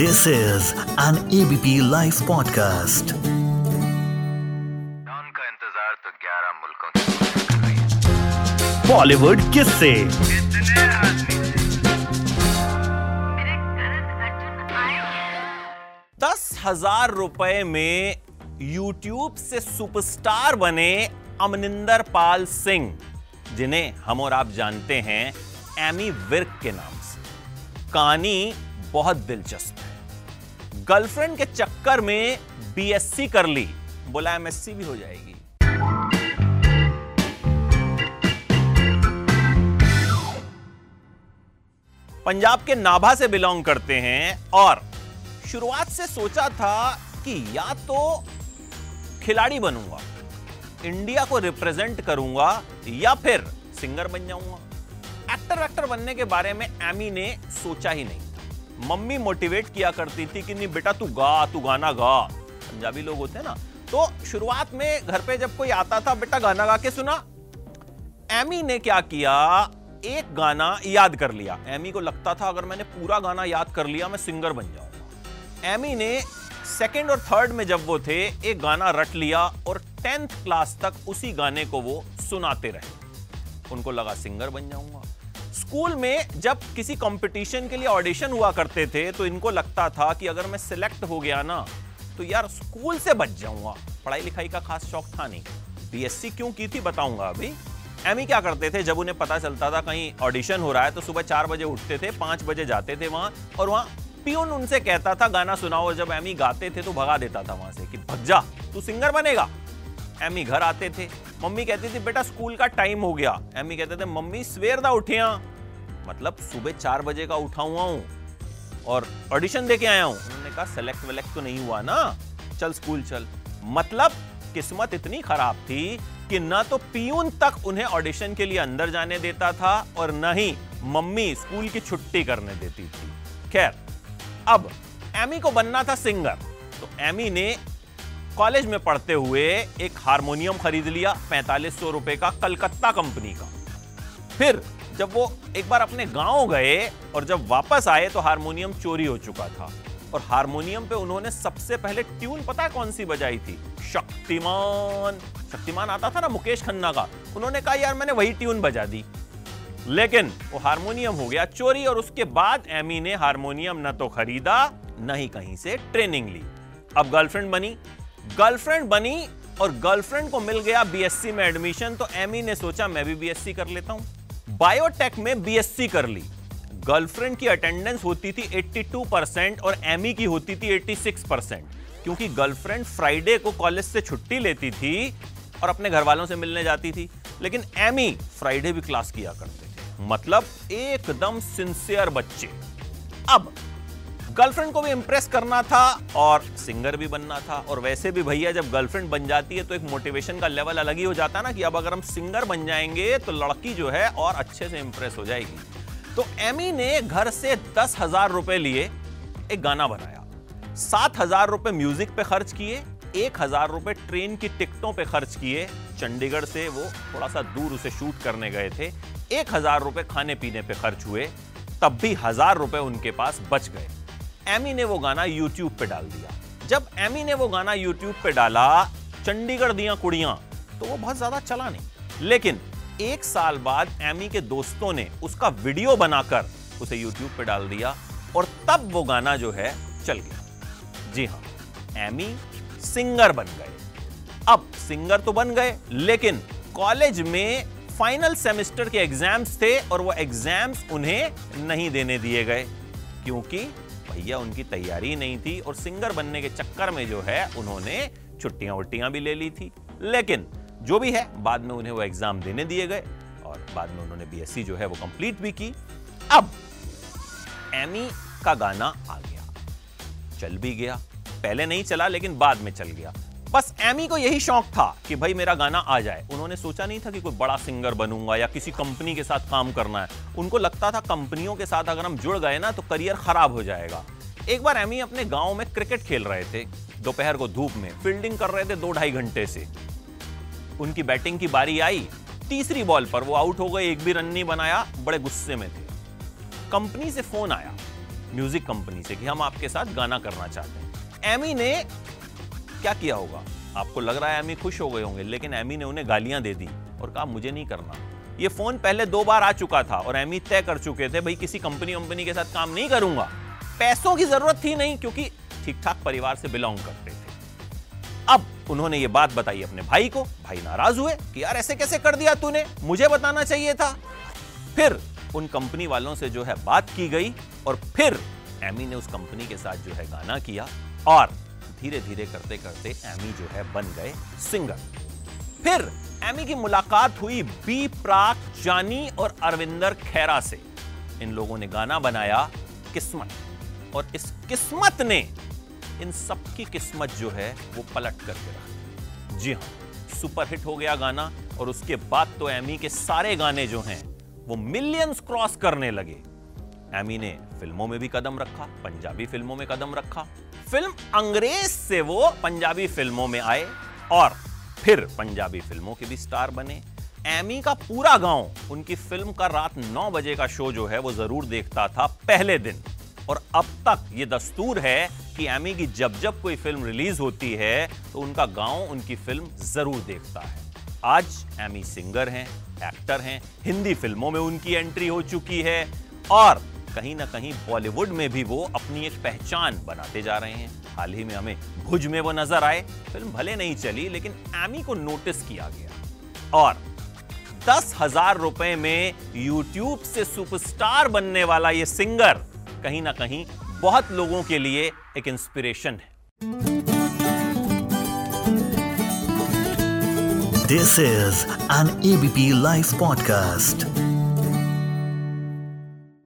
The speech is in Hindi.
This is an ABP Life podcast. Don का इंतज़ार तो 11 मुल्कों की पुलिस कर रही Bollywood किससे कितने आदमी दस हज़ार रुपए में यूट्यूब से सुपरस्टार बने अमनिंदर पाल सिंह जिन्हें हम और आप जानते हैं एमी विर्क के नाम से। कहानी बहुत दिलचस्प है। गर्लफ्रेंड के चक्कर में बीएससी कर ली। बोला एमएससी भी हो जाएगी। पंजाब के नाभा से बिलोंग करते हैं और शुरुआत से सोचा था कि या तो खिलाड़ी बनूँगा, इंडिया को रिप्रेजेंट करूँगा या फिर सिंगर बन जाऊँगा। एक्टर एक्टर बनने के बारे में एमी ने सोचा ही नहीं। मम्मी मोटिवेट किया करती थी कि नहीं, बेटा तू गा, तू गाना गा। पंजाबी लोग होते हैं ना। तो शुरुआत में घर पे जब कोई आता था, बेटा गाना गा के सुना। एमी ने क्या किया? एक गाना याद कर लिया। एमी को लगता था, अगर मैंने पूरा गाना याद कर लिया, मैं सिंगर बन जाऊँगा। एमी ने सेकेंड और थर्ड में जब वो थे, एक गाना रट लिया और टेंथ क्लास तक उसी गाने को वो सुनाते रहे। उनको लगा सिंगर बन जाऊँगा। स्कूल में जब किसी कंपटीशन के लिए ऑडिशन हुआ करते थे तो इनको लगता था कि अगर मैं सिलेक्ट हो गया ना तो यार स्कूल से बच जाऊँगा। पढ़ाई लिखाई का खास शौक था नहीं। बीएससी क्यों की थी बताऊँगा अभी। एमी क्या करते थे? जब उन्हें पता चलता था कहीं ऑडिशन हो रहा है तो सुबह चार बजे उठते थे, पाँच बजे जाते थे वहाँ, और वहाँ पियून उनसे कहता था, गाना सुनाओ। जब एमी गाते थे तो भगा देता था वहाँ से कि, भग जा, तू सिंगर बनेगा। एमी घर आते थे। मम्मी कहती थी, बेटा, स्कूल का टाइम हो गया। एमी कहते थे, मम्मी सवेर दा उठिया मतलब सुबह चार बजे का उठा हुआ हूँ और ऑडिशन दे के आया हूँ। उन्होंने कहा सेलेक्ट वेलेक्ट तो नहीं हुआ ना। चल स्कूल चल। मतलब किस्मत इतनी खराब थी कि ना तो पियून तक उन्हें ऑडिशन के लिए अंदर जाने देता था और न ही मम्मी स्कूल की छुट्टी करने देती थी। खैर, अब एमी को बनना था सिंगर तो एमी ने कॉलेज में पढ़ते हुए एक हारमोनियम खरीद लिया, पैंतालीस सौ रुपए का कलकत्ता कंपनी का। फिर जब वो एक बार अपने गाँव गए और जब वापस आए तो हारमोनियम चोरी हो चुका था। और हारमोनियम पे उन्होंने सबसे पहले ट्यून पता है कौन सी बजाई थी? शक्तिमान। शक्तिमान आता था ना मुकेश खन्ना का। उन्होंने कहा, यार, मैंने वही ट्यून बजा दी। लेकिन वो हारमोनियम हो गया चोरी और उसके बाद एमी ने हारमोनियम न तो खरीदा, न ही कहीं से ट्रेनिंग ली। अब गर्लफ्रेंड बनी। गर्लफ्रेंड बनी और गर्लफ्रेंड को मिल गया बीएससी में एडमिशन तो एमी ने सोचा, मैं भी बीएससी कर लेता हूँ। बायोटेक में बीएससी कर ली। गर्लफ्रेंड की अटेंडेंस होती थी 82 परसेंट और एम की होती थी 86 परसेंट। क्योंकि गर्लफ्रेंड फ्राइडे को कॉलेज से छुट्टी लेती थी और अपने घर वालों से मिलने जाती थी। लेकिन एमी फ्राइडे भी क्लास किया करते थे। मतलब एकदम सिंसियर बच्चे। अब गर्लफ्रेंड को भी इंप्रेस करना था और सिंगर भी बनना था। और वैसे भी भैया, जब गर्लफ्रेंड बन जाती है तो एक मोटिवेशन का लेवल अलग ही हो जाता है ना कि अब अगर हम सिंगर बन जाएँगे तो लड़की जो है और अच्छे से इंप्रेस हो जाएगी। तो एमी ने घर से दस हज़ार रुपए लिए, एक गाना बनाया। सात हज़ार रुपए म्यूज़िक पे खर्च किए, एक हज़ार रुपए ट्रेन की टिकटों पे खर्च किए। चंडीगढ़ से वो थोड़ा सा दूर उसे शूट करने गए थे। एक हज़ार रुपए खाने पीने पे खर्च हुए, तब भी हज़ार रुपए उनके पास बच गए। एमी ने वो गाना यूट्यूब पे डाल दिया। जब एमी ने वो गाना यूट्यूब पे डाला, चंडीगढ़ दिया कुड़ियाँ तो वो बहुत ज़्यादा चला नहीं। लेकिन एक साल बाद एमी के दोस्तों ने उसका वीडियो बनाकर उसे यूट्यूब पे डाल दिया और तब वो गाना जो है चल गया। जी हाँ, एमी सिंगर बन गए। अब सिंगर तो बन गए, लेकिन कॉलेज में फाइनल सेमेस्टर के एग्ज़ाम्स थे और वो एग्ज़ाम्स उन्हें नहीं देने दिए गए, क्योंकि भैया उनकी तैयारी नहीं थी और सिंगर बनने के चक्कर में जो है उन्होंने छुट्टियाँ उल्टियाँ भी ले ली थी। लेकिन जो भी है, बाद में उन्हें वो एग्ज़ाम देने दिए गए और बाद में उन्होंने बीएससी जो है वो कंप्लीट भी की। अब एमी का गाना आ गया। चल भी गया। पहले नहीं चला, लेकिन बाद में चल गया। बस एमी को यही शौक था कि भाई मेरा गाना आ जाए। उन्होंने सोचा नहीं था कि कोई बड़ा सिंगर बनूँगा या किसी कंपनी के साथ काम करना है। उनको लगता था कंपनियों के साथ अगर हम जुड़ गए ना तो करियर खराब हो जाएगा। एक बार एमी अपने गाँव में क्रिकेट खेल रहे थे, दोपहर को धूप में। फील्डिंग कर रहे थे दो ढाई घंटे से। उनकी बैटिंग की बारी आई, तीसरी बॉल पर वो आउट हो गए, एक भी रन नहीं बनाया, बड़े गुस्से में थे। कंपनी से फ़ोन आया, म्यूज़िक कंपनी से, कि हम आपके साथ गाना करना चाहते हैं। एमी ने क्या किया होगा? आपको लग रहा है एमी खुश हो गए होंगे, लेकिन एमी ने उन्हें गालियाँ दे दी और कहा, मुझे नहीं करना। ये फ़ोन पहले दो बार आ चुका था और एमी तय कर चुके थे, भाई, किसी कंपनी कंपनी के साथ काम नहीं करूँगा। पैसों की ज़रूरत थी नहीं, क्योंकि ठीक ठाक परिवार से बिलोंग करते थे। अब उन्होंने ये बात बताई अपने भाई को। भाई नाराज़ हुए कि, यार, ऐसे कैसे कर दिया तूने? मुझे बताना चाहिए था। फिर उन कंपनी वालों से जो है बात की गई और फिर एमी ने उस कंपनी के साथ जो है गाना किया। और धीरे धीरे करते करते एमी जो है बन गए सिंगर। फिर एमी की मुलाकात हुई बी प्राक जानी और अरविंदर खैरा से। इन लोगों ने गाना बनाया किस्मत। और इस किस्मत ने इन सबकी किस्मत जो है वो पलट करके रखी। जी हाँ सुपरहिट हो गया गाना और उसके बाद तो एमी के सारे गाने जो हैं वो मिलियंस क्रॉस करने लगे। एमी ने फ़िल्मों में भी कदम रखा, पंजाबी फ़िल्मों में कदम रखा। फ़िल्म अंग्रेज़ से वो पंजाबी फ़िल्मों में आए और फिर पंजाबी फ़िल्मों के भी स्टार बने। एमी का पूरा गाँव उनकी फ़िल्म का रात 9 बजे का शो जो है वो ज़रूर देखता था पहले दिन। और अब तक ये दस्तूर है कि एमी की जब जब कोई फ़िल्म रिलीज़ होती है तो उनका गाँव उनकी फ़िल्म ज़रूर देखता है। आज एमी सिंगर हैं, एक्टर हैं, हिंदी फ़िल्मों में उनकी एंट्री हो चुकी है और कहीं ना कहीं बॉलीवुड में भी वो अपनी एक पहचान बनाते जा रहे हैं। हाल ही में हमें भुज में वो नज़र आए। फ़िल्म भले नहीं चली, लेकिन एमी को नोटिस किया गया। और दस हज़ार रुपए में यूट्यूब से सुपरस्टार बनने वाला ये सिंगर कहीं ना कहीं बहुत लोगों के लिए एक इंस्पिरेशन है। This is an ABP live podcast.